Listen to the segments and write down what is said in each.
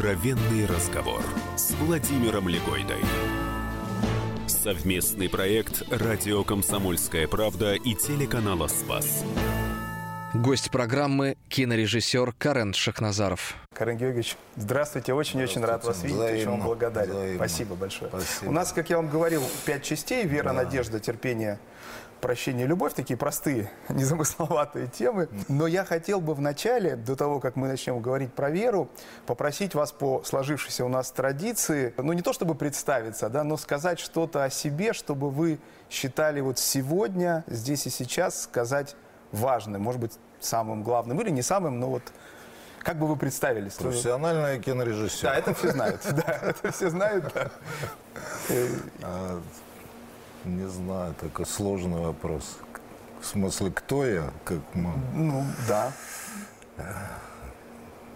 Откровенный разговор с Владимиром Легойдой. Совместный проект «Радио Комсомольская правда» и телеканала «Спас». Гость программы – кинорежиссер Карен Шахназаров. Карен Георгиевич, здравствуйте. Очень-очень рад вас видеть. Взаимно, Очень вам благодарен. взаимно. Спасибо большое. Спасибо. У нас, как я вам говорил, пять частей. Вера, надежда, терпение, прощение, любовь. Такие простые, незамысловатые темы. Но я хотел бы в начале, до того, как мы начнем говорить про веру, попросить вас по сложившейся у нас традиции, ну не то чтобы представиться, да, но сказать что-то о себе, чтобы вы считали вот сегодня, здесь и сейчас сказать важным, может быть, самым главным или не самым, но вот как бы вы представились? Профессиональный кинорежиссер. Да, это все знают. Да, это все знают. не знаю, такой сложный вопрос. В смысле, кто я? Как мы? Ну, да.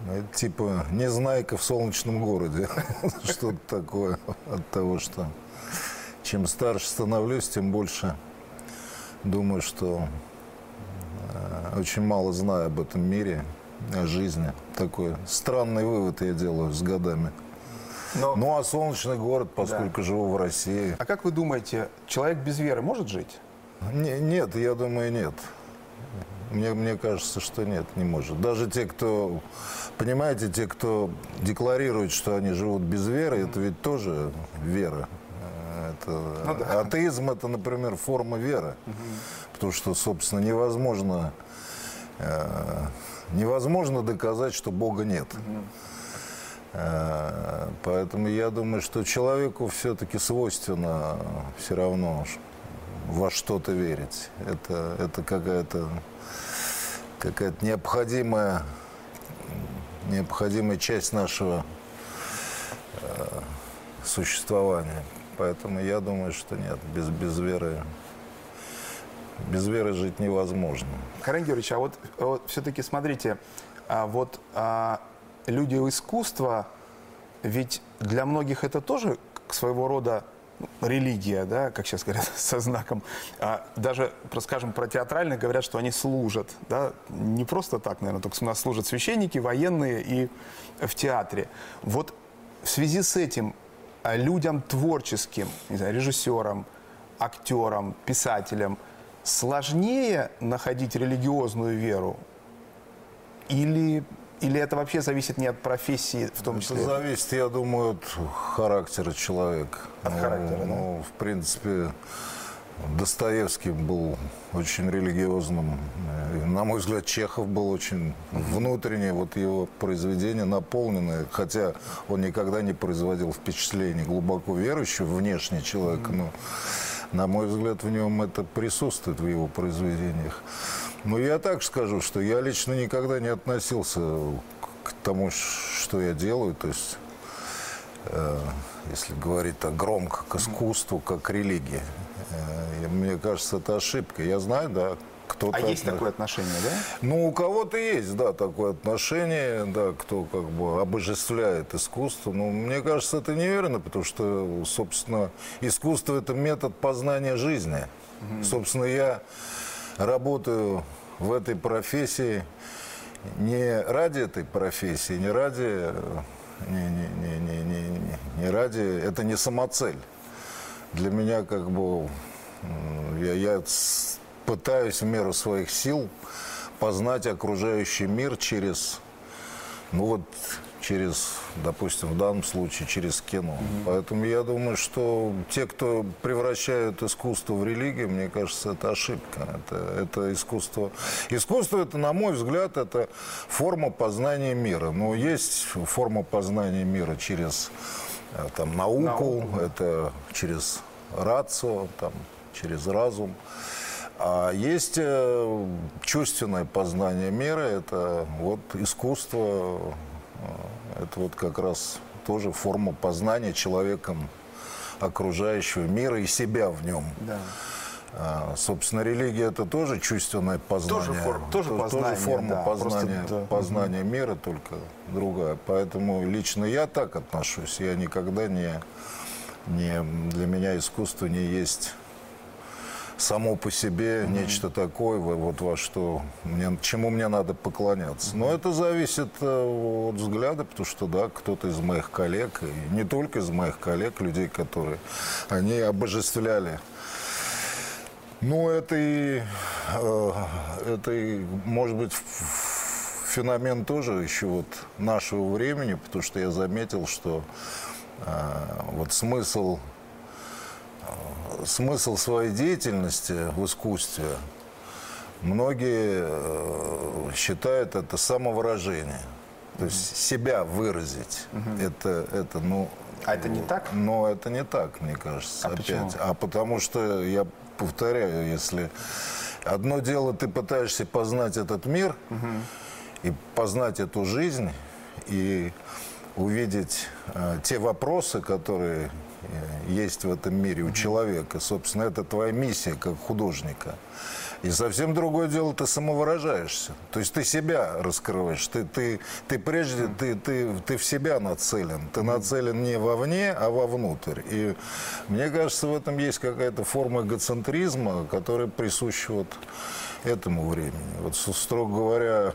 Ну, это типа Незнайка в солнечном городе. Что-то такое от того, что чем старше становлюсь, тем больше думаю, что э, очень мало знаю об этом мире, о жизни. Такой странный вывод я делаю с годами. Но, Ну, а солнечный город, поскольку живу в России. а как вы думаете, человек без веры может жить? Не- нет, я думаю, нет. Мне, мне кажется, что нет, не может. Даже те, кто, понимаете, те, кто декларирует, что они живут без веры, это ведь тоже вера. Это, Атеизм это, например, форма веры. Потому что, собственно, невозможно, э, невозможно доказать, что Бога нет. Э, Поэтому я думаю, что человеку все-таки свойственно все равно во что-то верить. Это, это какая-то какая-то необходимая, необходимая часть нашего э, существования. Поэтому я думаю, что нет, без, без веры без веры жить невозможно. Карен Георгиевич, а вот, все-таки смотрите, а вот а, люди искусства, ведь для многих это тоже своего рода ну, религия, да, как сейчас говорят, со знаком. А даже, скажем, про театральных говорят, что они служат, да, не просто так, наверное, только у нас служат священники, военные и в театре. Вот в связи с этим а, людям творческим, не знаю, режиссерам, актерам, писателям сложнее находить религиозную веру или, или это вообще зависит не от профессии в том Это числе? зависит, я думаю, от характера человека. От Ну, характера, да. Ну, в принципе, Достоевский был очень религиозным. И, на мой взгляд, Чехов был очень внутренний. Вот его произведения наполнены, хотя он никогда не производил впечатление глубоко верующего, внешне человека, но, на мой взгляд, в нем это присутствует в его произведениях. Но я так скажу, что я лично никогда не относился к тому, что я делаю. То есть э, если говорить так громко, к искусству, как к религии. Э, мне кажется, это ошибка. Я знаю, да, кто-то... А есть такое отношение, да? Ну, у кого-то есть, да, такое отношение, да, кто как бы обожествляет искусство. Но мне кажется, это неверно, потому что, собственно, искусство – это метод познания жизни. Собственно, я работаю в этой профессии не ради этой профессии, не ради, не, не, не, не, не, не- ради, это не самоцель. Для меня как бы я, я пытаюсь в меру своих сил познать окружающий мир через, ну вот, через, допустим, в данном случае через кино. Поэтому я думаю, что те, кто превращают искусство в религию, мне кажется, это ошибка. Это, это искусство. Искусство это, на мой взгляд, это форма познания мира. Но есть форма познания мира через э, там, науку, это через рацию, там, через разум. А есть э, чувственное познание мира, это вот искусство, это вот как раз тоже форма познания человеком окружающего мира и себя в нем. Да. А, собственно, религия это тоже чувственное познание. форма- тоже То- познание, форма да, просто, познания, да. познания мира, только другая. Поэтому лично я так отношусь. Я никогда не, не для меня искусство не есть само по себе нечто такое, вот во что мне, чему мне надо поклоняться. Но это зависит э, от взгляда, потому что да, кто-то из моих коллег, и не только из моих коллег, людей, которые они обожествляли. Ну, это и, э, это и, может быть, феномен тоже еще вот нашего времени, потому что я заметил, что э, вот смысл, смысл своей деятельности в искусстве многие э, считают это самовыражение. То есть себя выразить. Угу. Это, это, ну... А это не так? Но это не так, мне кажется. А опять. Почему? А потому что я повторяю, если одно дело ты пытаешься познать этот мир, угу и познать эту жизнь, и увидеть э, те вопросы, которые есть в этом мире у человека. Собственно, это твоя миссия как художника. И совсем другое дело, ты самовыражаешься. То есть ты себя раскрываешь. Ты, ты, ты прежде, ты, ты, ты в себя нацелен. Ты нацелен не вовне, а вовнутрь. И мне кажется, в этом есть какая-то форма эгоцентризма, которая присуща вот этому времени. Вот, строго говоря,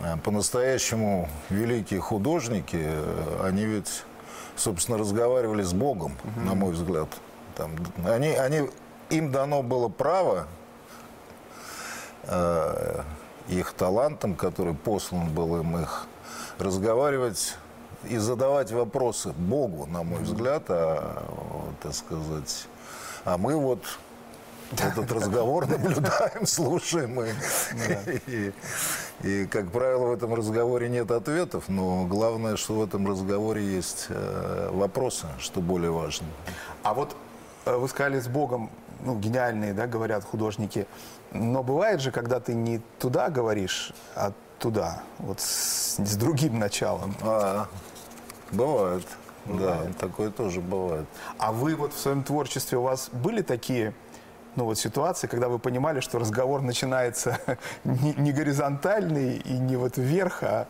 Э, по-настоящему великие художники, э, они ведь, собственно, разговаривали с Богом, угу. на мой взгляд. Там, они, они, им дано было право э, их талантом, который послан был им их, разговаривать и задавать вопросы Богу, на мой взгляд, а, так сказать, а мы вот этот разговор наблюдаем, слушаем. И, и, как правило, в этом разговоре нет ответов, но главное, что в этом разговоре есть э, вопросы, что более важно. А вот э, вы сказали с Богом, ну, гениальные, да, говорят художники, но бывает же, когда ты не туда говоришь, а туда, вот с, с другим началом. А, бывает. Бывает. Да, такое тоже бывает. А вы вот в своем творчестве, у вас были такие ну, вот ситуации, когда вы понимали, что разговор начинается не, не горизонтальный и не вот вверх, а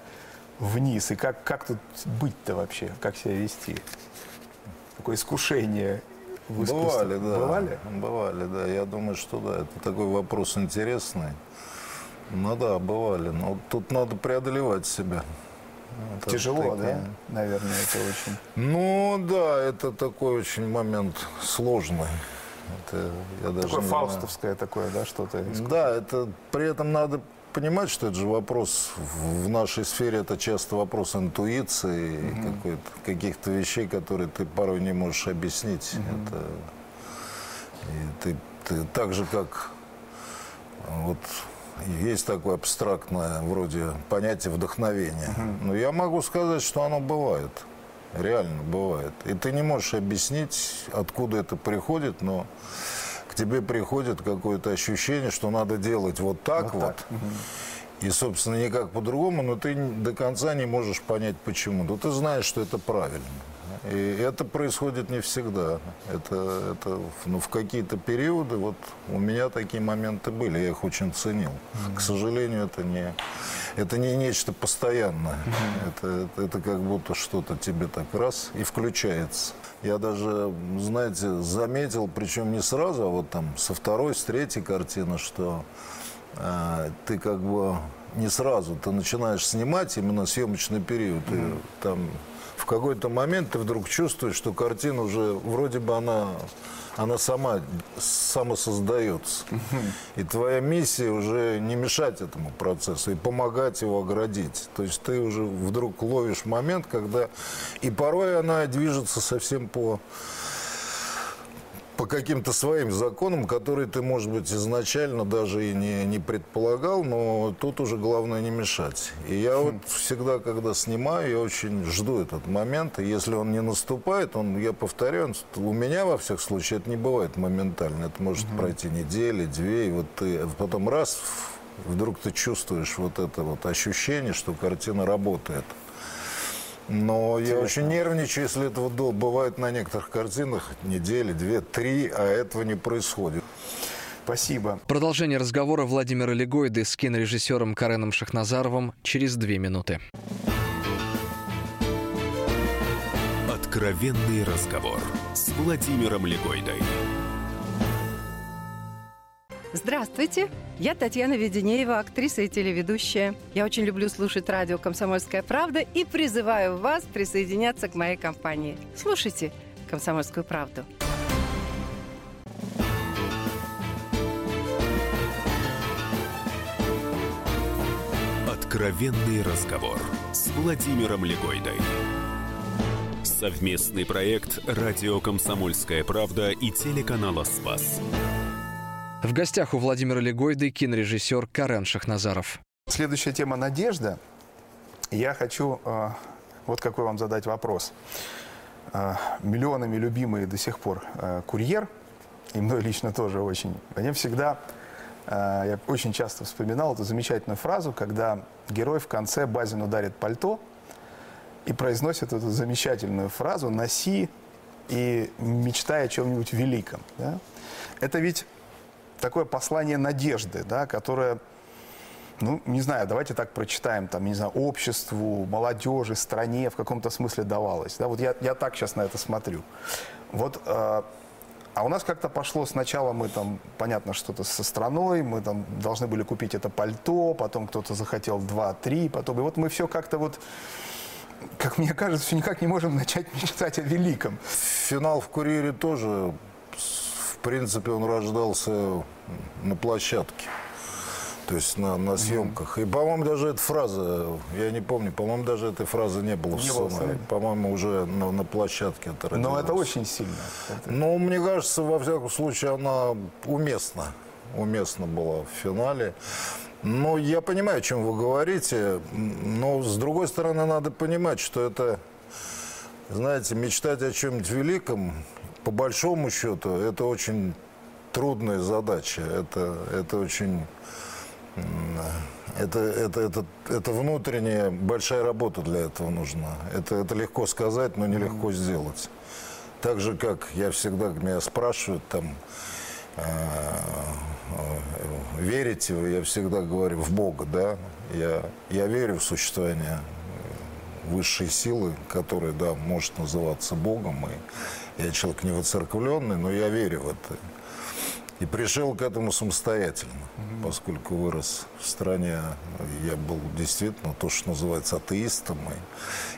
вниз. И как, как тут быть-то вообще? Как себя вести? Такое искушение в искусстве. Бывали, да. Бывали? Бывали, да. Я думаю, что да, это такой вопрос интересный. Ну да, бывали. Но тут надо преодолевать себя. Это Тяжело, такие... да? Наверное, это очень. Ну да, это такой очень момент сложный. Это, я даже такое фаустовское такое, да, что-то? Да, это при этом надо понимать, что это же вопрос в нашей сфере, это часто вопрос интуиции, mm каких-то вещей, которые ты порой не можешь объяснить. mm Это, и ты, ты так же, как вот есть такое абстрактное вроде понятие вдохновения. mm Но я могу сказать, что оно бывает. Реально бывает. И ты не можешь объяснить, откуда это приходит, но к тебе приходит какое-то ощущение, что надо делать вот так вот. вот. Так. И, собственно, никак по-другому, но ты до конца не можешь понять, почему. Но ты знаешь, что это правильно. И это происходит не всегда. Это, это ну, в какие-то периоды, вот у меня такие моменты были, я их очень ценил. Mm-hmm. К сожалению, это не, это не нечто постоянное. Mm-hmm. Это, это, это как будто что-то тебе так раз и включается. Я даже, знаете, заметил, причем не сразу, а вот там со второй, с третьей картины, что э, ты как бы не сразу, ты начинаешь снимать именно съемочный период. Mm-hmm. И там в какой-то момент ты вдруг чувствуешь, что картина уже вроде бы она, она сама самосоздается. И твоя миссия уже не мешать этому процессу и помогать его оградить. То есть ты уже вдруг ловишь момент, когда и порой она движется совсем по по каким-то своим законам, которые ты, может быть, изначально даже и не, не предполагал, но тут уже главное не мешать. И я вот всегда, когда снимаю, я очень жду этот момент, и если он не наступает, он, я повторяю, у меня, во всех случаях, это не бывает моментально, это может mm-hmm. пройти недели, две, и вот ты потом раз, вдруг ты чувствуешь вот это вот ощущение, что картина работает. Но Интересно. я очень нервничаю, если этого долго. Бывает на некоторых картинах недели, две, три, а этого не происходит. Спасибо. Продолжение разговора Владимира Легойды с кинорежиссером Кареном Шахназаровым через две минуты. Откровенный разговор с Владимиром Легойдой. Здравствуйте, я Татьяна Веденеева, актриса и телеведущая. Я очень люблю слушать радио «Комсомольская правда» и призываю вас присоединяться к моей компании. Слушайте «Комсомольскую правду». Откровенный разговор с Владимиром Легойдой. Совместный проект «Радио Комсомольская правда» и телеканала «Спас». В гостях у Владимира Легойды кинорежиссер Карен Шахназаров. Следующая тема «Надежда». Я хочу э, вот какой вам задать вопрос. Э, миллионами любимый до сих пор э, курьер, и мной лично тоже очень, они всегда, э, я очень часто вспоминал эту замечательную фразу, когда герой в конце Базину дарит пальто и произносит эту замечательную фразу «носи и мечтай о чем-нибудь великом». Да? Это ведь такое послание надежды, да, которое, ну, не знаю, давайте так прочитаем, там, не знаю, обществу, молодежи, стране в каком-то смысле давалось. Да, вот я, я так сейчас на это смотрю. Вот, э, а у нас как-то пошло сначала мы там, понятно, что-то со страной, мы там должны были купить это пальто, потом кто-то захотел два-три, потом, и вот мы все как-то вот как мне кажется, все никак не можем начать мечтать о великом. Финал в «Курьере» тоже принципе, он рождался на площадке. То есть на, на съемках. И, по-моему, даже эта фраза, я не помню, по-моему, даже этой фразы не было в сценарии. По-моему, уже на, на площадке это родилось. Но это очень сильно. Ну, мне кажется, во всяком случае, она уместна. Уместна была в финале. Но я понимаю, о чем вы говорите. Но, с другой стороны, надо понимать, что это, знаете, мечтать о чем-нибудь великом по большому счету, это очень трудная задача. Это, это очень... Это, это, это, это внутренняя большая работа для этого нужна. Это, это легко сказать, но нелегко сделать. Так же, как я всегда, меня спрашивают, там, э, э, верите вы, я всегда говорю в Бога, да? Я, я верю в существование высшей силы, которая, да, может называться Богом, и я человек не воцерквленный, но я верю в это. И пришел к этому самостоятельно, угу. поскольку вырос в стране, я был действительно то, что называется атеистом.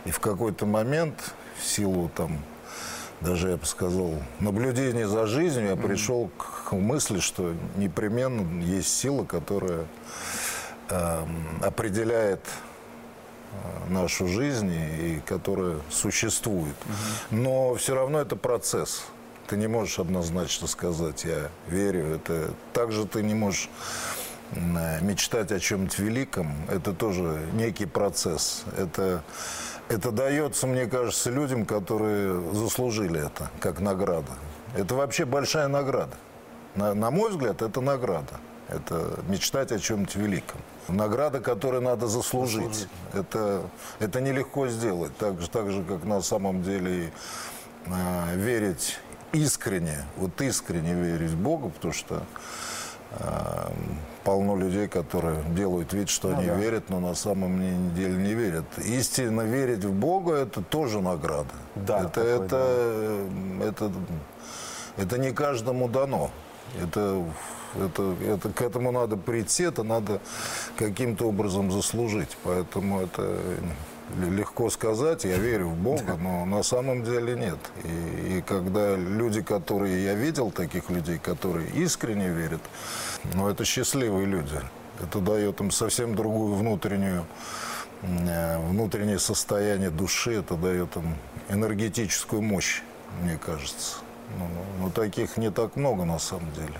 И, и в какой-то момент, в силу там, даже я бы сказал, наблюдения за жизнью, я пришел к мысли, что непременно есть сила, которая э, определяет нашу жизнь и которая существует. Но все равно это процесс. Ты не можешь однозначно сказать, я верю. Это также ты не можешь мечтать о чем-нибудь великом. Это тоже некий процесс. Это, это дается, мне кажется, людям, которые заслужили это как награда. Это вообще большая награда. На, на мой взгляд, это награда. Это мечтать о чем-нибудь великом. Награда, которую надо заслужить. заслужить. Это, это нелегко сделать. Так же, так же, как на самом деле э, верить искренне, вот искренне верить в Бога, потому что э, полно людей, которые делают вид, что ну, они да. верят, но на самом деле не верят. Истинно верить в Бога – это тоже награда. Да, это, такой, это, да. это, это, это не каждому дано. Это это, это, к этому надо прийти, это надо каким-то образом заслужить. Поэтому это легко сказать, я верю в Бога, но на самом деле нет. И, и когда люди, которые я видел, таких людей, которые искренне верят, ну, это счастливые люди. Это дает им совсем другую внутреннюю э, внутреннее состояние души, это дает им энергетическую мощь, мне кажется. Но, ну, но таких не так много на самом деле.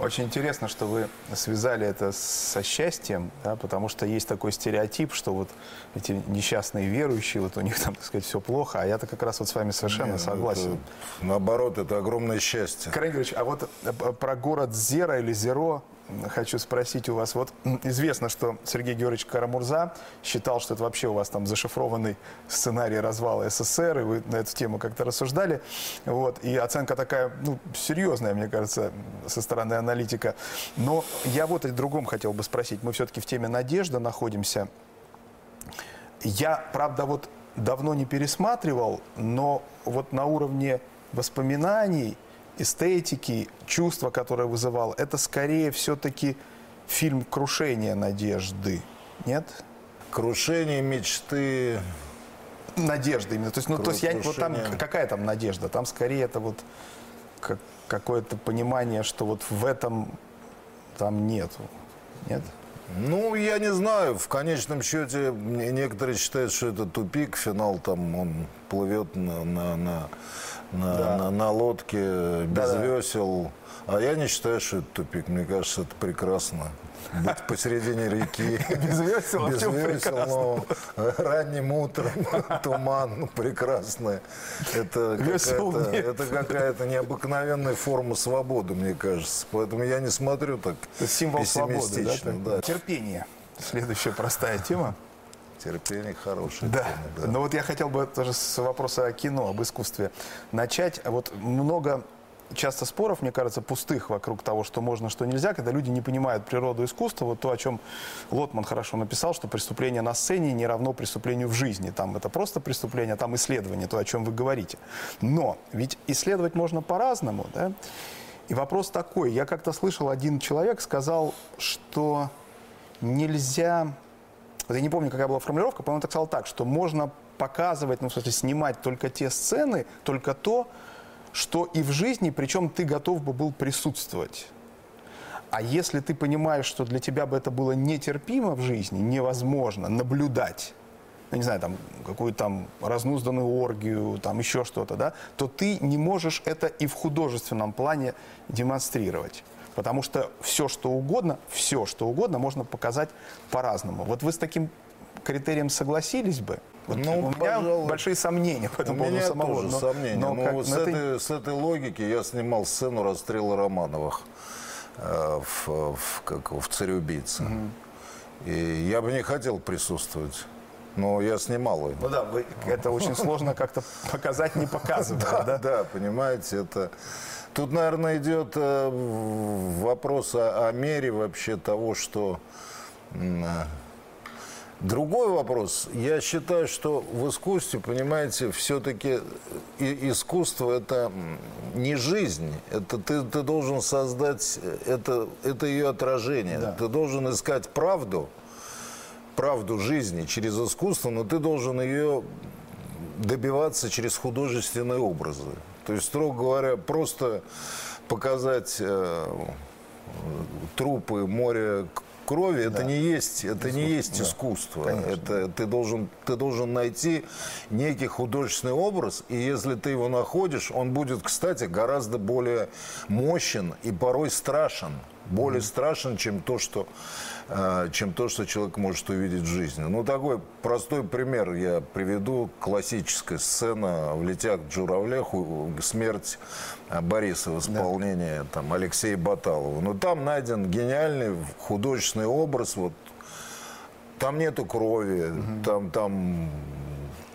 Очень интересно, что вы связали это со счастьем, да, потому что есть такой стереотип, что вот эти несчастные верующие, вот у них там, так сказать, все плохо, а я-то как раз вот с вами совершенно Нет, согласен. Это, наоборот, это огромное счастье. Карен Григорьевич, а вот э, про город Зера или Зеро хочу спросить у вас. Вот известно, что Сергей Георгиевич Карамурза считал, что это вообще у вас там зашифрованный сценарий развала СССР, и вы на эту тему как-то рассуждали. Вот. И оценка такая, ну, серьезная, мне кажется, со стороны аналитика. Но я вот о другом хотел бы спросить. Мы все-таки в теме надежды находимся. Я, правда, вот давно не пересматривал, но вот на уровне воспоминаний эстетики, чувства, которое вызывал, это скорее все-таки фильм «Крушение надежды». Нет? Крушение мечты. Надежда именно. То есть, ну, то есть я, вот там, Крушение. какая там надежда? Там скорее это вот как- какое-то понимание, что вот в этом там нету. Нет? Ну, я не знаю. В конечном счете, некоторые считают, что это тупик. Финал там он плывет на, на, на, на, Да. на- на лодке без Да-да. весел. А я не считаю, что это тупик. Мне кажется, это прекрасно. Быть посередине реки. Без весел, Без весел, но ранним утром туман ну, прекрасно. Это какая-то, необыкновенная форма свободы, мне кажется. Поэтому я не смотрю так символ свободы, да? да. Терпение. Следующая простая тема. Терпение хорошее. Да. тема, да. Но вот я хотел бы тоже с вопроса о кино, об искусстве начать. Вот много часто споров, мне кажется, пустых вокруг того, что можно, что нельзя, когда люди не понимают природу искусства. Вот то, о чем Лотман хорошо написал, что преступление на сцене не равно преступлению в жизни. Там это просто преступление, а там исследование, то, о чем вы говорите. Но ведь исследовать можно по-разному, да? И вопрос такой. Я как-то слышал, один человек сказал, что нельзя вот я не помню, какая была формулировка, по-моему, так сказал так, что можно показывать, ну, в смысле, снимать только те сцены, только то, что и в жизни, причем ты готов бы был присутствовать. А если ты понимаешь, что для тебя бы это было нетерпимо в жизни, невозможно наблюдать, ну, не знаю, там, какую-то там разнузданную оргию, там, еще что-то, да, то ты не можешь это и в художественном плане демонстрировать. Потому что все, что угодно, все, что угодно можно показать по-разному. Вот вы с таким критерием согласились бы? Вот Ну, у меня пожалуй. большие сомнения по У этому поводу меня самого. тоже но- сомнения. но Но, как- вот с, это- этой, с этой логики я снимал сцену расстрела Романовых э, в, в, как, его, в «Царь-убийца». И я бы не хотел присутствовать, но я снимал ее. Ну да, вы- это очень сложно как-то показать, не показывая, да? Да, понимаете, это... Тут, наверное, идет э, вопрос о, о мере вообще того, что... э, Другой вопрос. Я считаю, что в искусстве, понимаете, все-таки искусство это не жизнь. Это ты, ты должен создать, э, это, это ее отражение. Да. Ты должен искать правду, правду жизни через искусство, но ты должен ее добиваться через художественные образы. То есть, строго говоря, просто показать э, трупы, море крови, это не есть, это не есть искусство. Это ты должен, ты должен найти некий художественный образ, и если ты его находишь, он будет, кстати, гораздо более мощен и порой страшен, более страшен, чем то, что чем то, что человек может увидеть в жизни. Ну, такой простой пример я приведу. Классическая сцена в «Летях в журавлях», у- смерть э, Бориса в исполнении там, Алексея Баталова. Но там найден гениальный художественный образ. Вот, там нету крови, там, там,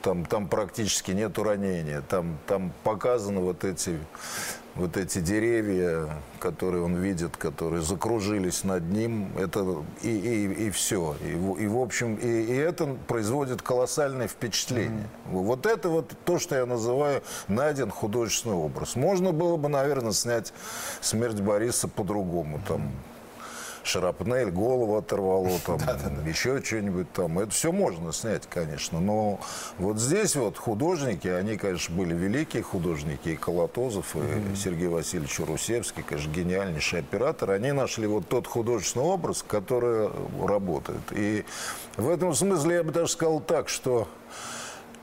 там, там практически нету ранения. Там, там показаны вот эти, вот эти деревья, которые он видит, которые закружились над ним. Это и, и, и все. И, и в общем, и, и это производит колоссальное впечатление. Вот это вот то, что я называю найден художественный образ. Можно было бы, наверное, снять смерть Бориса по-другому. Там, шрапнель, голову оторвало, там, еще что-нибудь там. Это все можно снять, конечно. Но вот здесь вот художники, они, конечно, были великие художники, и Колотозов, и Сергей Васильевич Русевский, конечно, гениальнейший оператор. Они нашли вот тот художественный образ, который работает. И в этом смысле я бы даже сказал так, что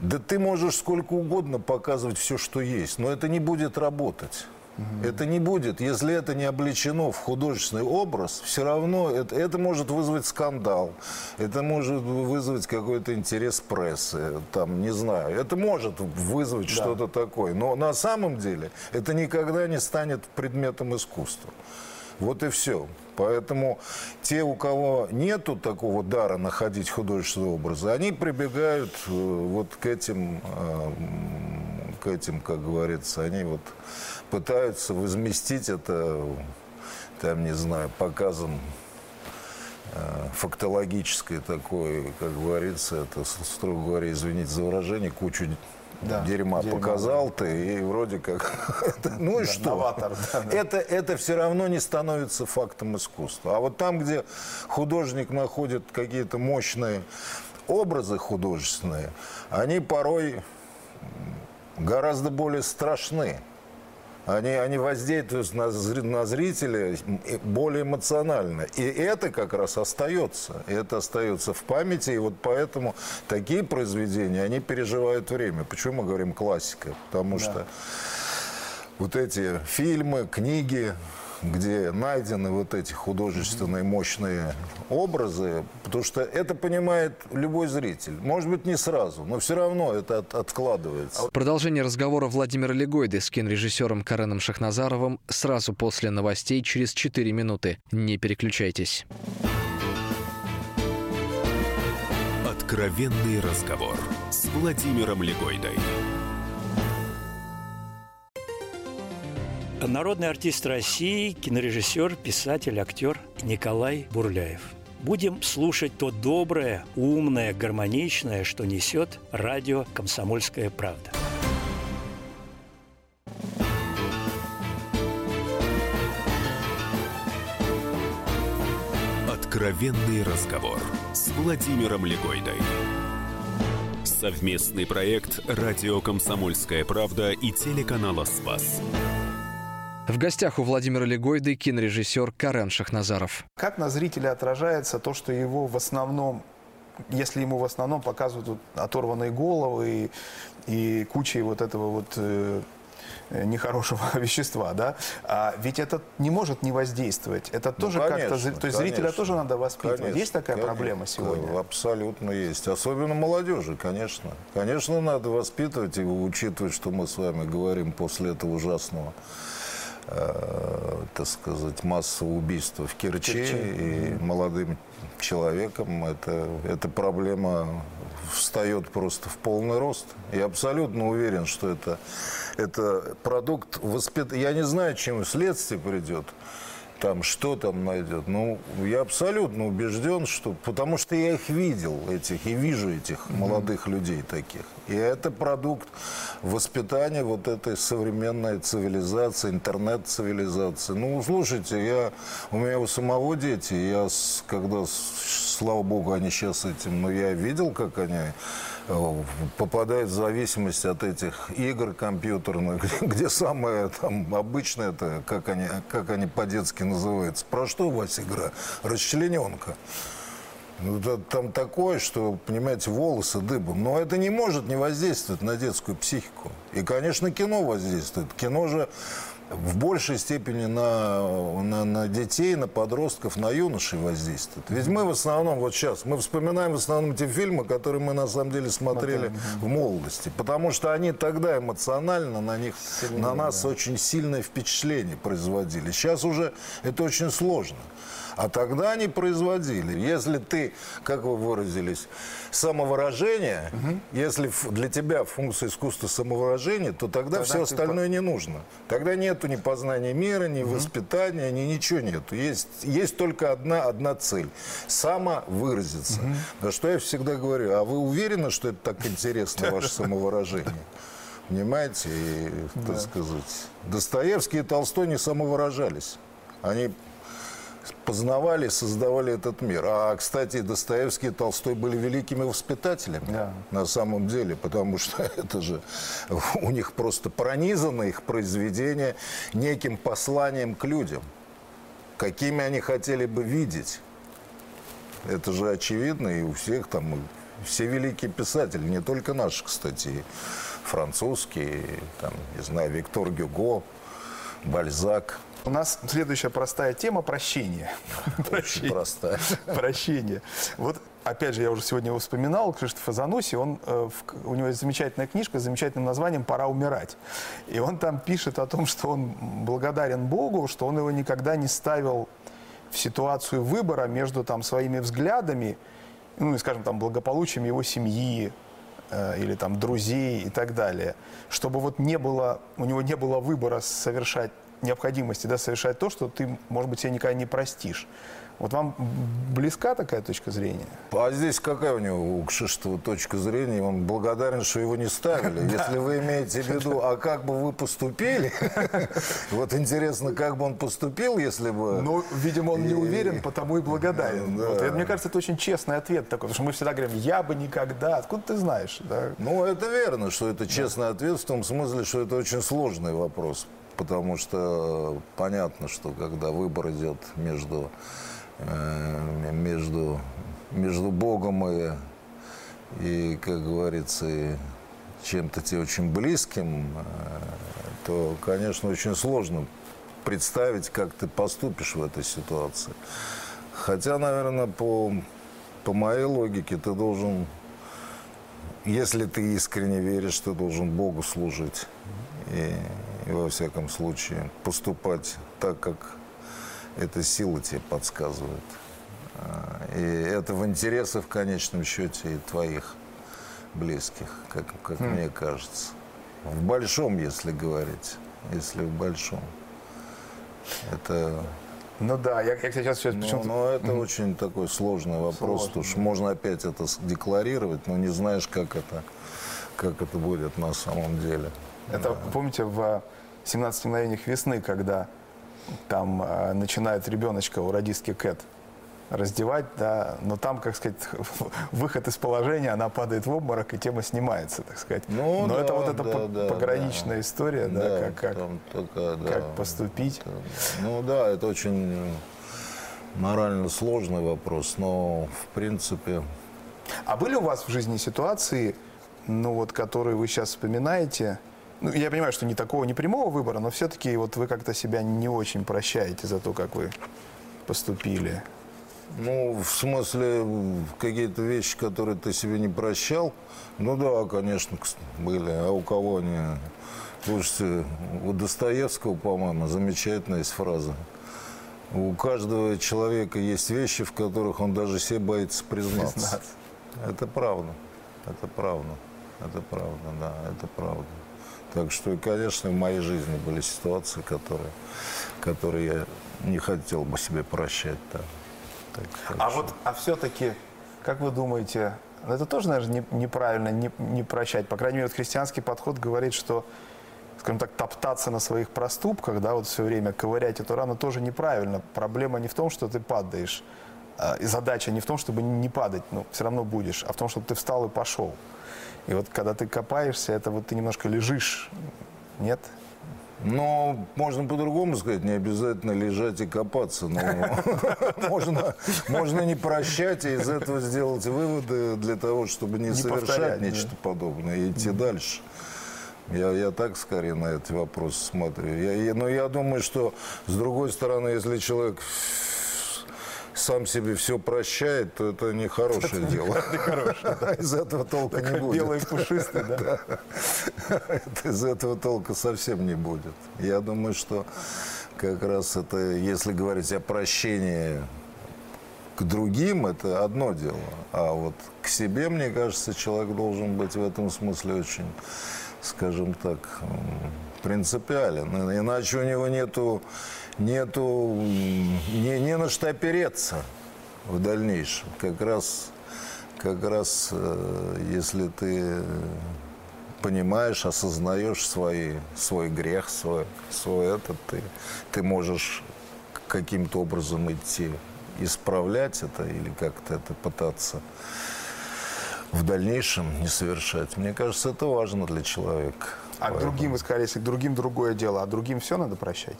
да ты можешь сколько угодно показывать все, что есть, но это не будет работать. Это не будет, если это не облечено в художественный образ, все равно это, это может вызвать скандал, это может вызвать какой-то интерес прессы, там, не знаю, это может вызвать что-то такое, но на самом деле это никогда не станет предметом искусства. Вот и все. Поэтому те, у кого нету такого дара находить художественные образы, они прибегают э, вот к этим, э, к этим, как говорится, они вот пытаются возместить это, там, не знаю, показом э, фактологической такой, как говорится, это, строго говоря, извините за выражение, кучу Да, дерьма, дерьма, показал ты, и вроде как... ну и Да, что? новатор, да, да. Это, это все равно не становится фактом искусства. А вот там, где художник находит какие-то мощные образы художественные, они порой гораздо более страшны. Они, они воздействуют на, на зрителя более эмоционально. И это как раз остается. Это остается в памяти. И вот поэтому такие произведения, они переживают время. Почему мы говорим классика? Потому что вот эти фильмы, книги, где найдены вот эти художественные мощные образы, потому что это понимает любой зритель. Может быть, не сразу, но все равно это от- откладывается. Продолжение разговора Владимира Легойды с кинорежиссером Кареном Шахназаровым сразу после новостей через 4 минуты. Не переключайтесь. Откровенный разговор с Владимиром Легойдой. Народный артист России, кинорежиссер, писатель, актер Николай Бурляев. Будем слушать то доброе, умное, гармоничное, что несет радио «Комсомольская правда». Откровенный разговор с Владимиром Легойдой. Совместный проект «Радио Комсомольская правда» и телеканала «Спас». В гостях у Владимира Легойды кинорежиссер Карен Шахназаров. Как на зрителя отражается то, что его в основном, если ему в основном показывают вот оторванные головы и, и кучей вот этого вот э, э, нехорошего вещества, да? А ведь это не может не воздействовать. Это тоже как-то... конечно, зри- То есть зрителя конечно. тоже надо воспитывать. Конечно, есть такая конечно. проблема сегодня? Абсолютно есть. Особенно молодежи, конечно. Конечно, надо воспитывать и учитывать, что мы с вами говорим после этого ужасного э, так сказать, массового убийства в Керчи, Керчи. и молодым человеком это, эта проблема встает просто в полный рост. Я абсолютно уверен, что это, это продукт воспитания. Я не знаю, чем следствие придет там что там найдет. Ну, я абсолютно убежден, что... Потому что я их видел, этих, и вижу этих молодых людей таких. И это продукт воспитания вот этой современной цивилизации, интернет-цивилизации. Ну, слушайте, я, у меня у самого дети, я, когда, слава богу, они сейчас этим, но я видел, как они попадают в зависимость от этих игр компьютерных, где, самое там обычное, это как они, как они по-детски называются. Про что у вас игра? Расчлененка. Ну, там такое, что, понимаете, волосы дыбом. Но это не может не воздействовать на детскую психику. И, конечно, кино воздействует. Кино же в большей степени на, на, на детей, на подростков, на юношей воздействует. Ведь мы в основном, вот сейчас, мы вспоминаем в основном те фильмы, которые мы на самом деле смотрели в молодости. Потому что они тогда эмоционально на них, на нас очень сильное впечатление производили. Сейчас уже это очень сложно. А тогда они производили. Если ты, как вы выразились, самовыражение, если ф- для тебя функция искусства самовыражение, то тогда, Тогда все остальное не нужно. Тогда нету ни познания мира, ни воспитания, ни ничего нету. Есть, есть только одна, одна цель – самовыразиться. Да что я всегда говорю, а вы уверены, что это так интересно, ваше самовыражение? Понимаете, и, так сказать, Достоевский и Толстой не самовыражались. Они познавали, создавали этот мир. А, кстати, Достоевский и Толстой были великими воспитателями Да. на самом деле, потому что это же у них просто пронизано их произведение неким посланием к людям, какими они хотели бы видеть. Это же очевидно, и у всех там, все великие писатели, не только наши, кстати, французские, там, не знаю, Виктор Гюго, Бальзак. У нас следующая простая тема – прощение. Очень простая. Прощение. Вот, опять же, я уже сегодня его вспоминал, Криштофа Зануси, он, э, у него есть замечательная книжка с замечательным названием «Пора умирать». И он там пишет о том, что он благодарен Богу, что он его никогда не ставил в ситуацию выбора между там, своими взглядами, ну, и, скажем, там, благополучием его семьи, э, или там друзей и так далее, чтобы вот не было, у него не было выбора совершать необходимости, да, совершать то, что ты, может быть, себе никогда не простишь. Вот вам близка такая точка зрения? А здесь какая у него, у Кшиштова, точка зрения? Он благодарен, что его не ставили. Если вы имеете в виду, а как бы вы поступили? Вот интересно, как бы он поступил, если бы... Ну, видимо, он не уверен, потому и благодарен. Мне кажется, это очень честный ответ такой, потому что мы всегда говорим, я бы никогда. Откуда ты знаешь? Ну, это верно, что это честный ответ в том смысле, что это очень сложный вопрос. Потому что понятно, что когда выбор идет между, э, между, между Богом и, и, как говорится, чем-то тебе очень близким, э, то, конечно, очень сложно представить, как ты поступишь в этой ситуации. Хотя, наверное, по, по моей логике ты должен если ты искренне веришь, ты должен Богу служить. И во всяком случае поступать так, как эта сила тебе подсказывает. А, И это в интересах в конечном счете и твоих близких, как, как мне кажется. В большом, если говорить. Если в большом. Это Ну да, я, я сейчас сейчас ну, почему-то... ну, это очень такой сложный вопрос, потому что можно опять это декларировать, но не знаешь, как это, как это будет на самом деле. Это, помните, в 17 мгновениях весны, когда там э, начинает ребеночка у радистки Кэт раздевать, да, но там, как сказать, выход из положения, она падает в обморок, и тема снимается, так сказать. Ну, но да, это вот эта да, по- да, пограничная да. история, да, как, как, там такая, да, как поступить. это- ну да, это очень морально сложный вопрос, но в принципе А были у вас в жизни ситуации, ну вот, которые вы сейчас вспоминаете? Ну, я понимаю, что не такого не прямого выбора, но все-таки вот вы как-то себя не очень прощаете за то, как вы поступили. Ну, в смысле, какие-то вещи, которые ты себе не прощал, ну да, конечно, были. А у кого они? Слушайте, у Достоевского, по-моему, замечательная есть фраза. У каждого человека есть вещи, в которых он даже себе боится признаться. Признаться. Это правда. Это правда. Это правда, да, это правда. Так что, конечно, в моей жизни были ситуации, которые, которые я не хотел бы себе прощать. Да. Так- так А что- вот, а все-таки, как вы думаете, ну, это тоже, наверное, не- неправильно не, не прощать. По крайней мере, вот христианский подход говорит, что, скажем так, топтаться на своих проступках, да, вот все время ковырять эту рану тоже неправильно. Проблема не в том, что ты падаешь, а, и задача не в том, чтобы не падать, ну, все равно будешь, а в том, чтобы ты встал и пошел. И вот когда ты копаешься, это вот ты немножко лежишь, нет? Но можно по-другому сказать, не обязательно лежать и копаться. Но можно, можно не прощать и из этого сделать выводы для того, чтобы не, Не совершать нечто подобное и идти дальше. Я, я так скорее на этот вопрос смотрю. Я, я- но я думаю, что с другой стороны, если человек сам себе все прощает, то это нехорошее дело. Из этого толка не будет. белый пушистый, да? Из этого толка совсем не будет. Я думаю, что как раз это, если говорить о прощении к другим, это одно дело. А вот к себе, мне кажется, человек должен быть в этом смысле очень, скажем так, принципиален. Иначе у него нету, нету не, не на что опереться в дальнейшем. Как раз, как раз э, если ты понимаешь, осознаешь свои, свой грех, свой, свой этот, ты, ты можешь каким-то образом идти, исправлять это или как-то это пытаться в дальнейшем не совершать. Мне кажется, это важно для человека. А к другим, вы сказали, если другим другое дело, а другим все надо прощать?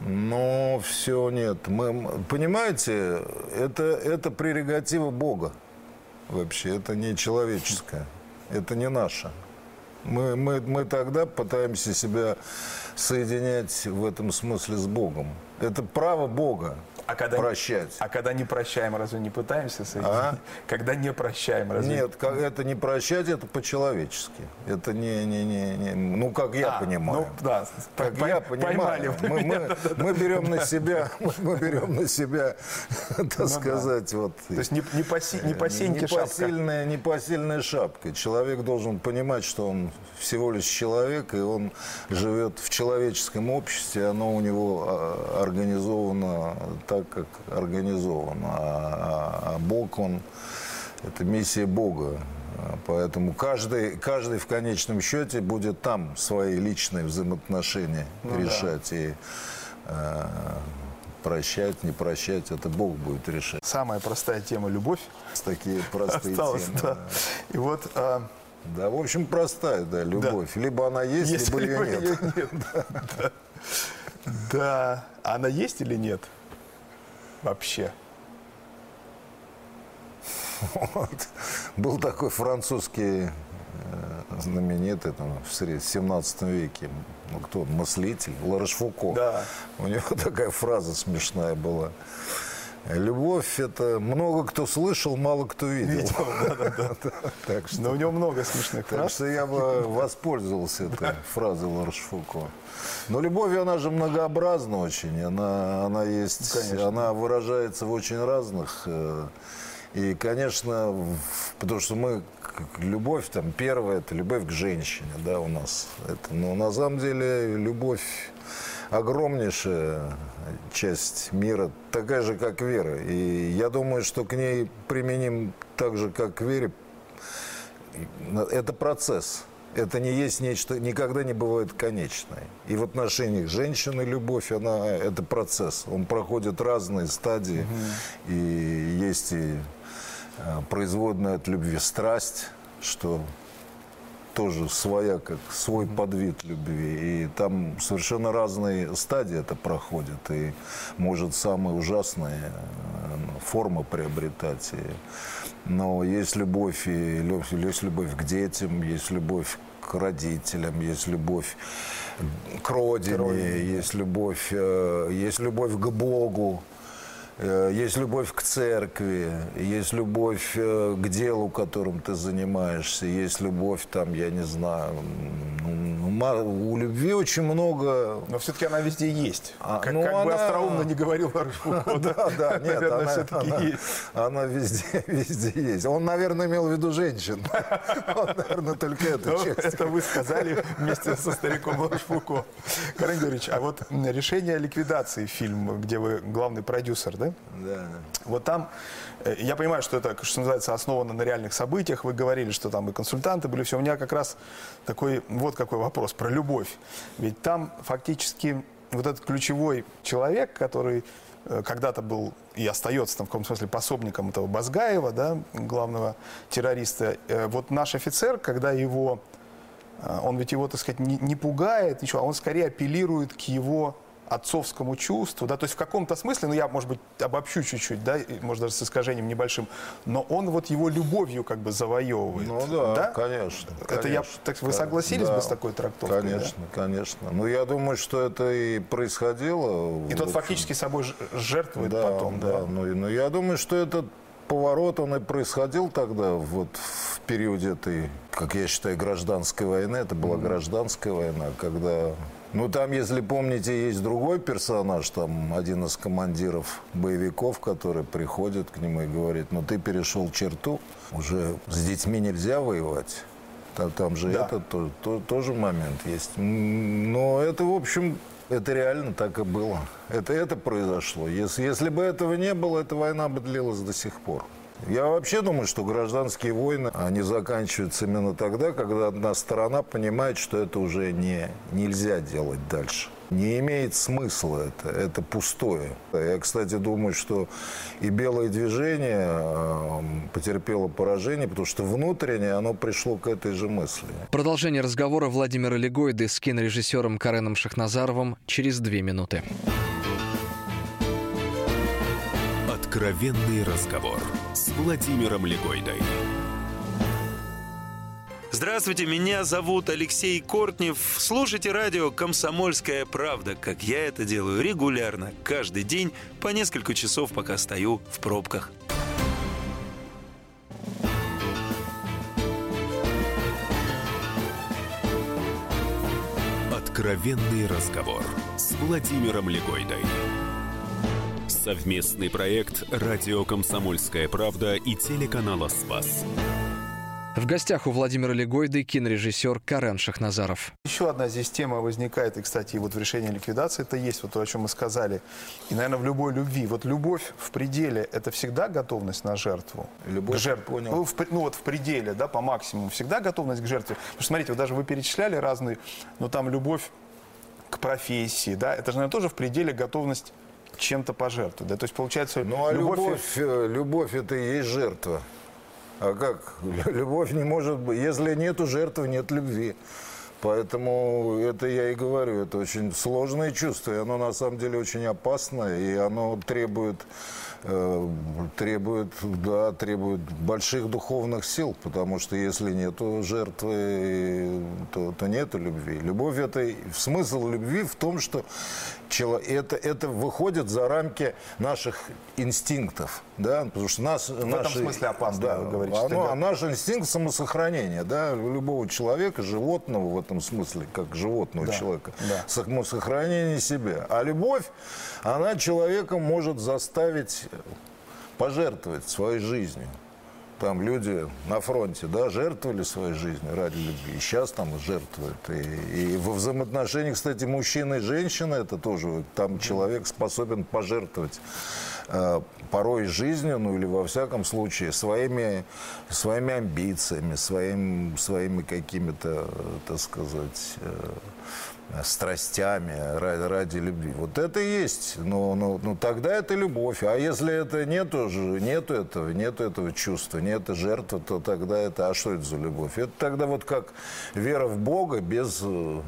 Но все нет. Мы, понимаете, это, это прерогатива Бога. Вообще, это не человеческое. Это не наше. Мы, мы, мы тогда пытаемся себя соединять в этом смысле с Богом. Это право Бога А когда, прощать. А когда не прощаем, разве не пытаемся соединить? А? Когда не прощаем, разве Нет, как- это не прощать, это по-человечески. Это не, не, не, не- ну как я А, понимаю. Ну, да, Как пой- я понимаю, мы, меня, мы- да-да-да. мы берем на себя, мы берем на себя, так да. сказать, вот. То есть не, не не по сеньке шапка. непосильная, непосильная шапка. Человек должен понимать, что он всего лишь человек, и он живет в человеческом обществе, оно у него а, организовано так, как организовано. А, а Бог, он, это миссия Бога. Поэтому каждый, каждый в конечном счете будет там свои личные взаимоотношения ну, решать. Да. И э, прощать, не прощать, это Бог будет решать. Самая простая тема – любовь. Такие простые Осталось, темы. Да. И вот... А... Да, в общем, простая, да, любовь. Да. Либо она есть, есть либо, либо ее нет. Ее нет. да. Да. Она есть или нет? Вообще. Вот. Был такой французский э, знаменитый там, в 17 веке, ну кто, мыслитель, Ларошфуко. Да. У него такая фраза смешная была. Любовь это много кто слышал, мало кто видел. видел да, да, да. так что, Но у него много смешных фраз. Так что я бы воспользовался этой фразой Ларшфуко. Но любовь, она же многообразна очень. Она, она есть, Конечно. она выражается в очень разных э, и, конечно, потому что мы, любовь там первая, это любовь к женщине, да, у нас. Это, но на самом деле любовь огромнейшая часть мира, такая же, как вера. И я думаю, что к ней применим так же, как к вере. Это процесс. Это не есть нечто, никогда не бывает конечное. И в отношениях женщины любовь, она, это процесс. Он проходит разные стадии. Угу. И есть и Э, производная от любви страсть, что тоже своя, как свой подвид любви. И там совершенно разные стадии это проходит. И может самые ужасные э, формы приобретать. И, но есть любовь, и есть любовь к детям, есть любовь к родителям, есть любовь к родине, к родине. есть любовь, э, есть любовь к Богу. Э, есть любовь к церкви, есть любовь э, к делу, которым ты занимаешься, есть любовь там, я не знаю, у любви очень много... Но все-таки она везде есть. А, как, ну, как она... бы остроумно не говорил Аршфуко. Да, да, нет, наверное, все-таки есть. Она везде, везде есть. Он, наверное, имел в виду женщин. Он, наверное, только эту ну, часть. Это вы сказали вместе со стариком Аршфуко. Карен Георгиевич, а вот решение ликвидации фильма, где вы главный продюсер, да? Да. Вот там, э, я понимаю, что это, что называется, основано на реальных событиях. Вы говорили, что там и консультанты были, все. У меня как раз такой, вот какой вопрос про любовь. Ведь там фактически вот этот ключевой человек, который э, когда-то был и остается там в каком смысле пособником этого Базгаева, да, главного террориста. Э, вот наш офицер, когда его, он ведь его, так сказать, не, не пугает, ничего, а он скорее апеллирует к его отцовскому чувству, да, то есть в каком-то смысле, ну я, может быть, обобщу чуть-чуть, да, может даже с искажением небольшим, но он вот его любовью как бы завоевывает. Ну да, да? конечно. Это конечно, я, так вы согласились да, бы с такой трактовкой? Конечно, да? конечно. Ну я думаю, что это и происходило. И тот фактически собой жертвует да, потом, да? Да, ну, ну я думаю, что этот поворот, он и происходил тогда, вот в периоде этой, как я считаю, гражданской войны. Это была гражданская война, когда ну, там, если помните, есть другой персонаж, там один из командиров боевиков, который приходит к нему и говорит, ну, ты перешел черту, уже с детьми нельзя воевать. Там, там же да. этот тоже, то, тоже момент есть. Но это, в общем, это реально так и было. Это, это произошло. Если, если бы этого не было, эта война бы длилась до сих пор. Я вообще думаю, что гражданские войны, они заканчиваются именно тогда, когда одна сторона понимает, что это уже не, нельзя делать дальше. Не имеет смысла это, это пустое. Я, кстати, думаю, что и белое движение э, потерпело поражение, потому что внутренне оно пришло к этой же мысли. Продолжение разговора Владимира Легойды с кинорежиссером Кареном Шахназаровым через две минуты. Откровенный разговор с Владимиром Легойдой. Здравствуйте, меня зовут Алексей Кортнев. Слушайте радио «Комсомольская правда», как я это делаю регулярно, каждый день, по несколько часов, пока стою в пробках. Откровенный разговор с Владимиром Легойдой. Совместный проект «Радио Комсомольская правда» и телеканала «Спас». В гостях у Владимира Легойды кинорежиссер Карен Шахназаров. Еще одна здесь тема возникает, и, кстати, вот в решении ликвидации это есть, вот то, о чем мы сказали. И, наверное, в любой любви. Вот любовь в пределе – это всегда готовность на жертву? Любовь, к жертве. понял. Ну, в, ну, вот в пределе, да, по максимуму. Всегда готовность к жертве? Потому что, смотрите, вот даже вы перечисляли разные, но там любовь к профессии, да, это же, наверное, тоже в пределе готовность чем-то пожертвовать, да, то есть получается Ну а любовь, любовь, э, любовь это и есть жертва. А как? Любовь не может быть. Если нету жертвы, нет любви. Поэтому это я и говорю, это очень сложное чувство, и оно на самом деле очень опасное, и оно требует, э, требует, да, требует больших духовных сил, потому что если нету жертвы, то, то нету любви. Любовь это смысл любви в том, что это, это выходит за рамки наших инстинктов, да, потому что нас, в этом наши- смысле опасно, да, вы говорите, оно- а наш инстинкт самосохранения, да, любого человека, животного в этом смысле, как животного Да, человека, да. самосохранение себя. А любовь, она человека может заставить пожертвовать своей жизнью. Там люди на фронте, да, жертвовали своей жизнью ради любви. И сейчас там жертвуют. И, и во взаимоотношениях, кстати, мужчина и женщина, это тоже, там человек способен пожертвовать э, порой жизнью, ну или во всяком случае своими, своими амбициями, своим, своими какими-то, э, так сказать, э, страстями ради, ради любви. Вот это и есть. Но, но, но тогда это любовь. А если это нету, нету этого, нету этого чувства, нет жертвы, то тогда это, а что это за любовь? Это тогда вот как вера в Бога без э,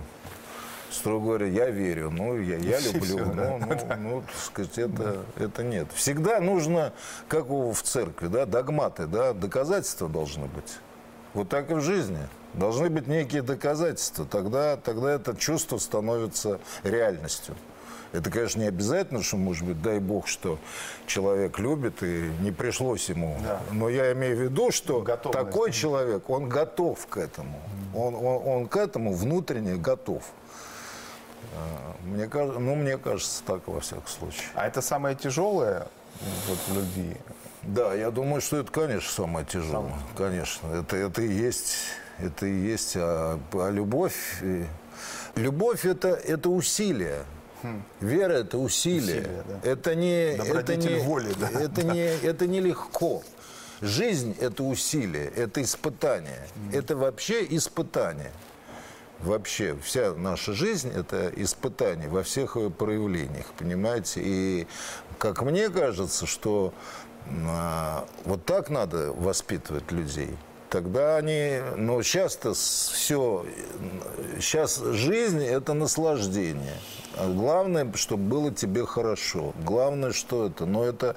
строго говоря, я верю, ну, я, я люблю, всё, да. ну, ну, ну, так сказать, это, это нет. Всегда нужно, как в церкви, да, догматы, да, доказательства должны быть. Вот так и в жизни. Должны быть некие доказательства. Тогда, тогда это чувство становится реальностью. Это, конечно, не обязательно, что, может быть, дай бог, что человек любит и не пришлось ему. Да. Но я имею в виду, что Готовность. такой человек, он готов к этому. Он, он, он к этому внутренне готов. А, Мне, кажется, ну, мне кажется, так во всяком случае. А это самое тяжелое вот, в любви? Да, я думаю, что это, конечно, самое тяжелое. Конечно, это, это и есть, это и есть. А, а любовь, любовь это, это усилие. Вера это усилие. Усилие, да. Это не, это не, воли, да. это не, это не легко. Жизнь это усилие, это испытание. Это вообще испытание. Вообще вся наша жизнь – это испытание во всех ее проявлениях, понимаете? И как мне кажется, что а, вот так надо воспитывать людей. Тогда они, но сейчас-то все, сейчас жизнь – это наслаждение. А главное, чтобы было тебе хорошо. Главное, что это, но это,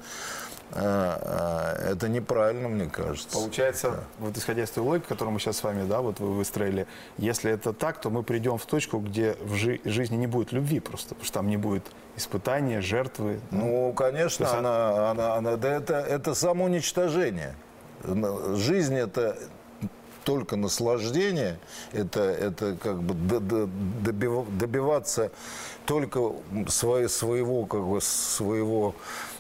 а, а, это неправильно, мне кажется. Получается, вот исходя из той логики, которую мы сейчас с вами, да, вот вы выстроили, если это так, то мы придем в точку, где в жи- жизни не будет любви просто, потому что там не будет испытания, жертвы. Ну, конечно, То есть она, она, она, да это, это самоуничтожение. Жизнь это только наслаждение, это, это как бы добиваться только свое- своего, как бы, своего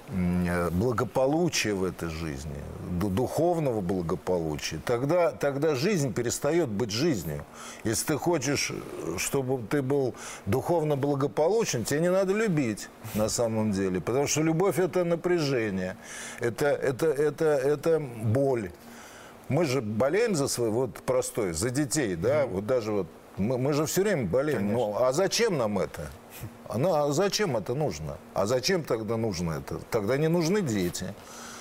благополучия в этой жизни, ду- духовного благополучия, тогда, тогда жизнь перестает быть жизнью. Если ты хочешь, чтобы ты был духовно благополучен, тебе не надо любить на самом деле, потому что любовь – это напряжение, это, это, это, это боль. Мы же болеем за свой, вот простой, за детей, да, вот даже вот, мы, мы же все время болеем. Ну, а зачем нам это? А, ну, а зачем это нужно? А зачем тогда нужно это? Тогда не нужны дети.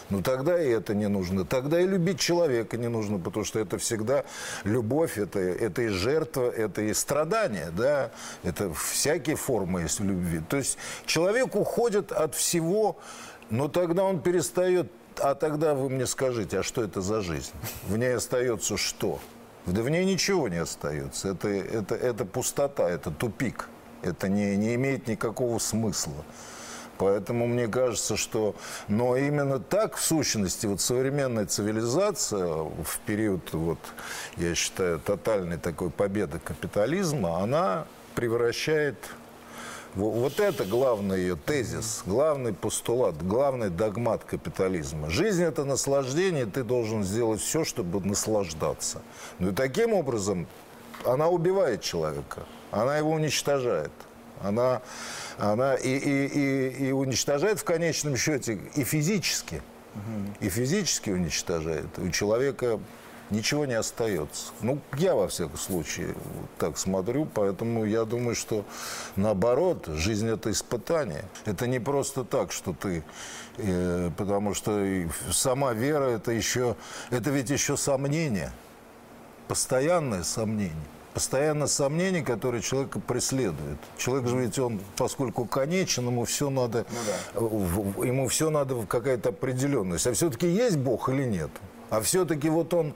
Ну тогда и это не нужно. Тогда и любить человека не нужно, потому что это всегда любовь, это, это и жертва, это и страдание, да, это всякие формы есть любви. То есть человек уходит от всего, но тогда он перестает, а тогда вы мне скажите, а что это за жизнь? В ней остается что? Да в ней ничего не остается. Это, это, это пустота, это тупик. Это не, не имеет никакого смысла. Поэтому мне кажется, что... Но именно так, в сущности, вот современная цивилизация в период, вот, я считаю, тотальной такой победы капитализма, она превращает Вот это главный ее тезис, главный постулат, главный догмат капитализма. Жизнь – это наслаждение, ты должен сделать все, чтобы наслаждаться. Ну и таким образом она убивает человека, она его уничтожает. Она, она и, и, и, и уничтожает в конечном счете и физически. И физически уничтожает. У человека ничего не остается. Ну, я, во всяком случае, так смотрю, поэтому я думаю, что наоборот, жизнь – это испытание. Это не просто так, что ты... Э, потому что сама вера – это еще... Это ведь еще сомнение. Постоянное сомнение постоянно сомнения, которые человека преследуют. Человек же ведь он, поскольку конечен, ему все надо, ну, да. ему все надо какая-то определенность. А все-таки есть Бог или нет? А все-таки вот он,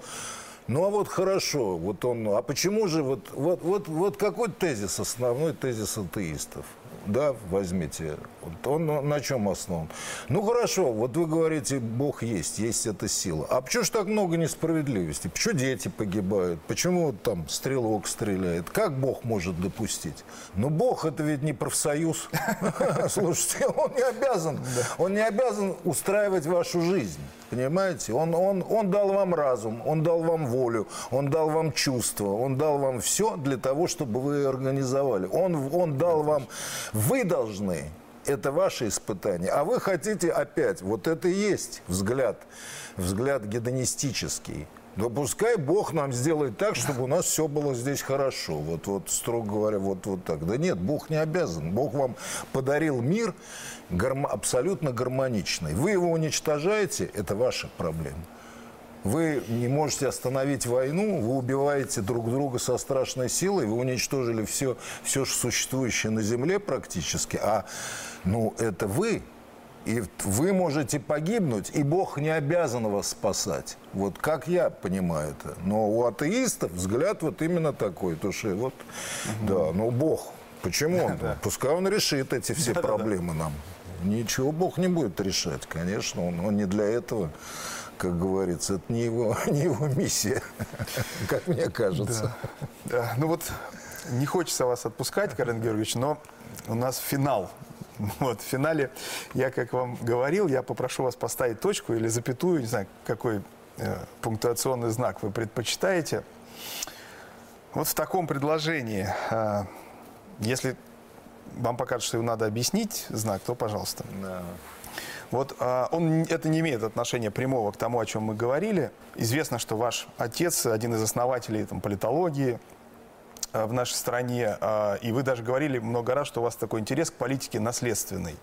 ну а вот хорошо, вот он, а почему же вот, вот, вот, вот какой тезис основной тезис атеистов? да, возьмите. Он на чем основан? Ну хорошо, вот вы говорите, Бог есть, есть эта сила. А почему же так много несправедливости? Почему дети погибают? Почему там стрелок стреляет? Как Бог может допустить? Ну Бог это ведь не профсоюз. Слушайте, он не обязан, он не обязан устраивать вашу жизнь. Понимаете? Он, он, он дал вам разум, он дал вам волю, он дал вам чувства, он дал вам все для того, чтобы вы организовали. Он, он дал вам... Вы должны это ваше испытание. А вы хотите опять, вот это и есть взгляд, взгляд гедонистический. Но пускай Бог нам сделает так, чтобы у нас все было здесь хорошо. Вот, вот строго говоря, вот, вот так. Да нет, Бог не обязан. Бог вам подарил мир гармо, абсолютно гармоничный. Вы его уничтожаете, это ваша проблема. Вы не можете остановить войну, вы убиваете друг друга со страшной силой, вы уничтожили все, все существующее на Земле практически, а ну, это вы и вы можете погибнуть, и Бог не обязан вас спасать. Вот как я понимаю это. Но у атеистов взгляд вот именно такой. То что вот, угу. да, но Бог, почему он? Да. Пускай он решит эти все да, проблемы да. нам. Ничего Бог не будет решать, конечно. Он, он не для этого, как говорится. Это не его, не его миссия, как мне кажется. Да. Да. Ну вот не хочется вас отпускать, Карен Георгиевич, но у нас финал Вот, в финале я, как вам говорил, я попрошу вас поставить точку или запятую, не знаю, какой э, пунктуационный знак вы предпочитаете. Вот в таком предложении, э, если вам покажется, что его надо объяснить, знак, то пожалуйста. Да. Вот э, он, это не имеет отношения прямого к тому, о чем мы говорили. Известно, что ваш отец один из основателей там, политологии, Э, в нашей стране, э, и вы даже говорили много раз, что у вас такой интерес к политике наследственной.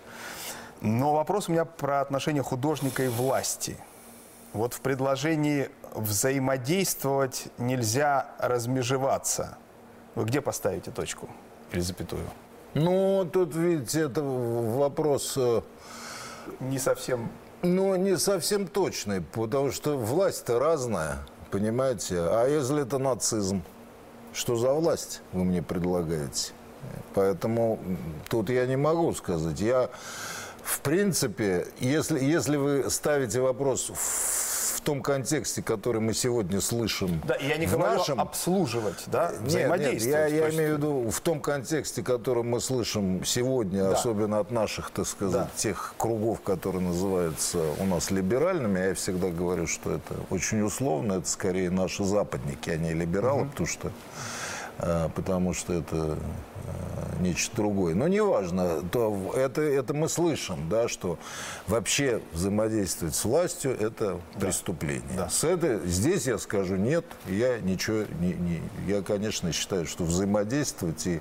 Но вопрос у меня про отношения художника и власти. Вот в предложении взаимодействовать нельзя размежеваться. Вы где поставите точку или запятую? Ну, тут, видите, это вопрос... Не совсем... Ну, не совсем точный, потому что власть-то разная, понимаете? А если это нацизм? Что за власть вы мне предлагаете? Поэтому тут я не могу сказать. Я, в принципе, если, если вы ставите вопрос в том контексте, который мы сегодня слышим. Да, я не говорю нашем... обслуживать, да, нет, нет, я, я имею в виду в том контексте, который мы слышим сегодня, да. особенно от наших, так сказать, да. тех кругов, которые называются у нас либеральными. Я всегда говорю, что это очень условно, это скорее наши западники, а не либералы, угу. потому что потому что это нечто другое. Но неважно, то это, это мы слышим, да, что вообще взаимодействовать с властью – это да. преступление. Да. С этой, здесь я скажу нет, я ничего не, не я, конечно, считаю, что взаимодействовать и,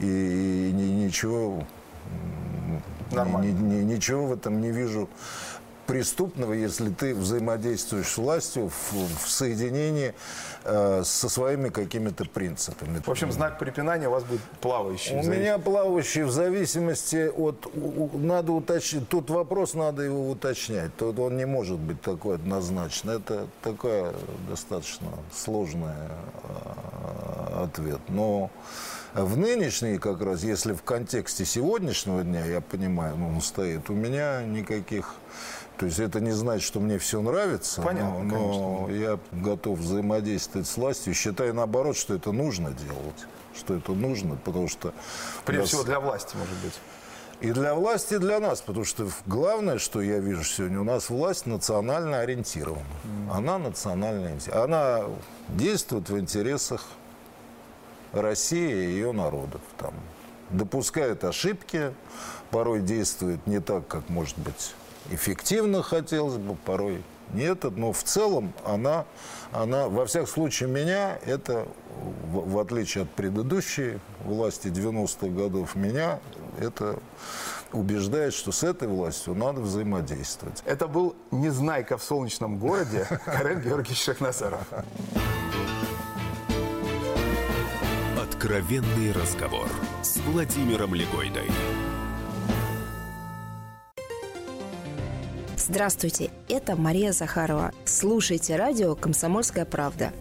и, и ничего, ни, ни, ничего в этом не вижу преступного, если ты взаимодействуешь с властью в, в соединении э, со своими какими-то принципами. В общем, знак препинания у вас будет плавающий. У меня плавающий в зависимости от... У, надо уточнить. Тут вопрос надо его уточнять. Тут он не может быть такой однозначный. Это такая достаточно сложный э, ответ. Но в нынешней, как раз, если в контексте сегодняшнего дня, я понимаю, ну, он стоит, у меня никаких То есть это не значит, что мне все нравится, Понятно, но, но я готов взаимодействовать с властью. Считаю наоборот, что это нужно делать. Что это нужно, потому что... Прежде нас- всего для власти, может быть. И для власти, и для нас, потому что главное, что я вижу сегодня, у нас власть национально ориентирована. Она национально. Она действует в интересах России и ее народов. Там, допускает ошибки, порой действует не так, как, может быть, эффективно хотелось бы, порой нет. Но в целом она, она во всяком случае, меня это, в, в отличие от предыдущей власти 90-х годов, меня это убеждает, что с этой властью надо взаимодействовать. Это был Незнайка в солнечном городе Карен Георгиевич Шахназаров. Откровенный разговор с Владимиром Легойдой. Здравствуйте, это Мария Захарова. Слушайте радио «Комсомольская правда».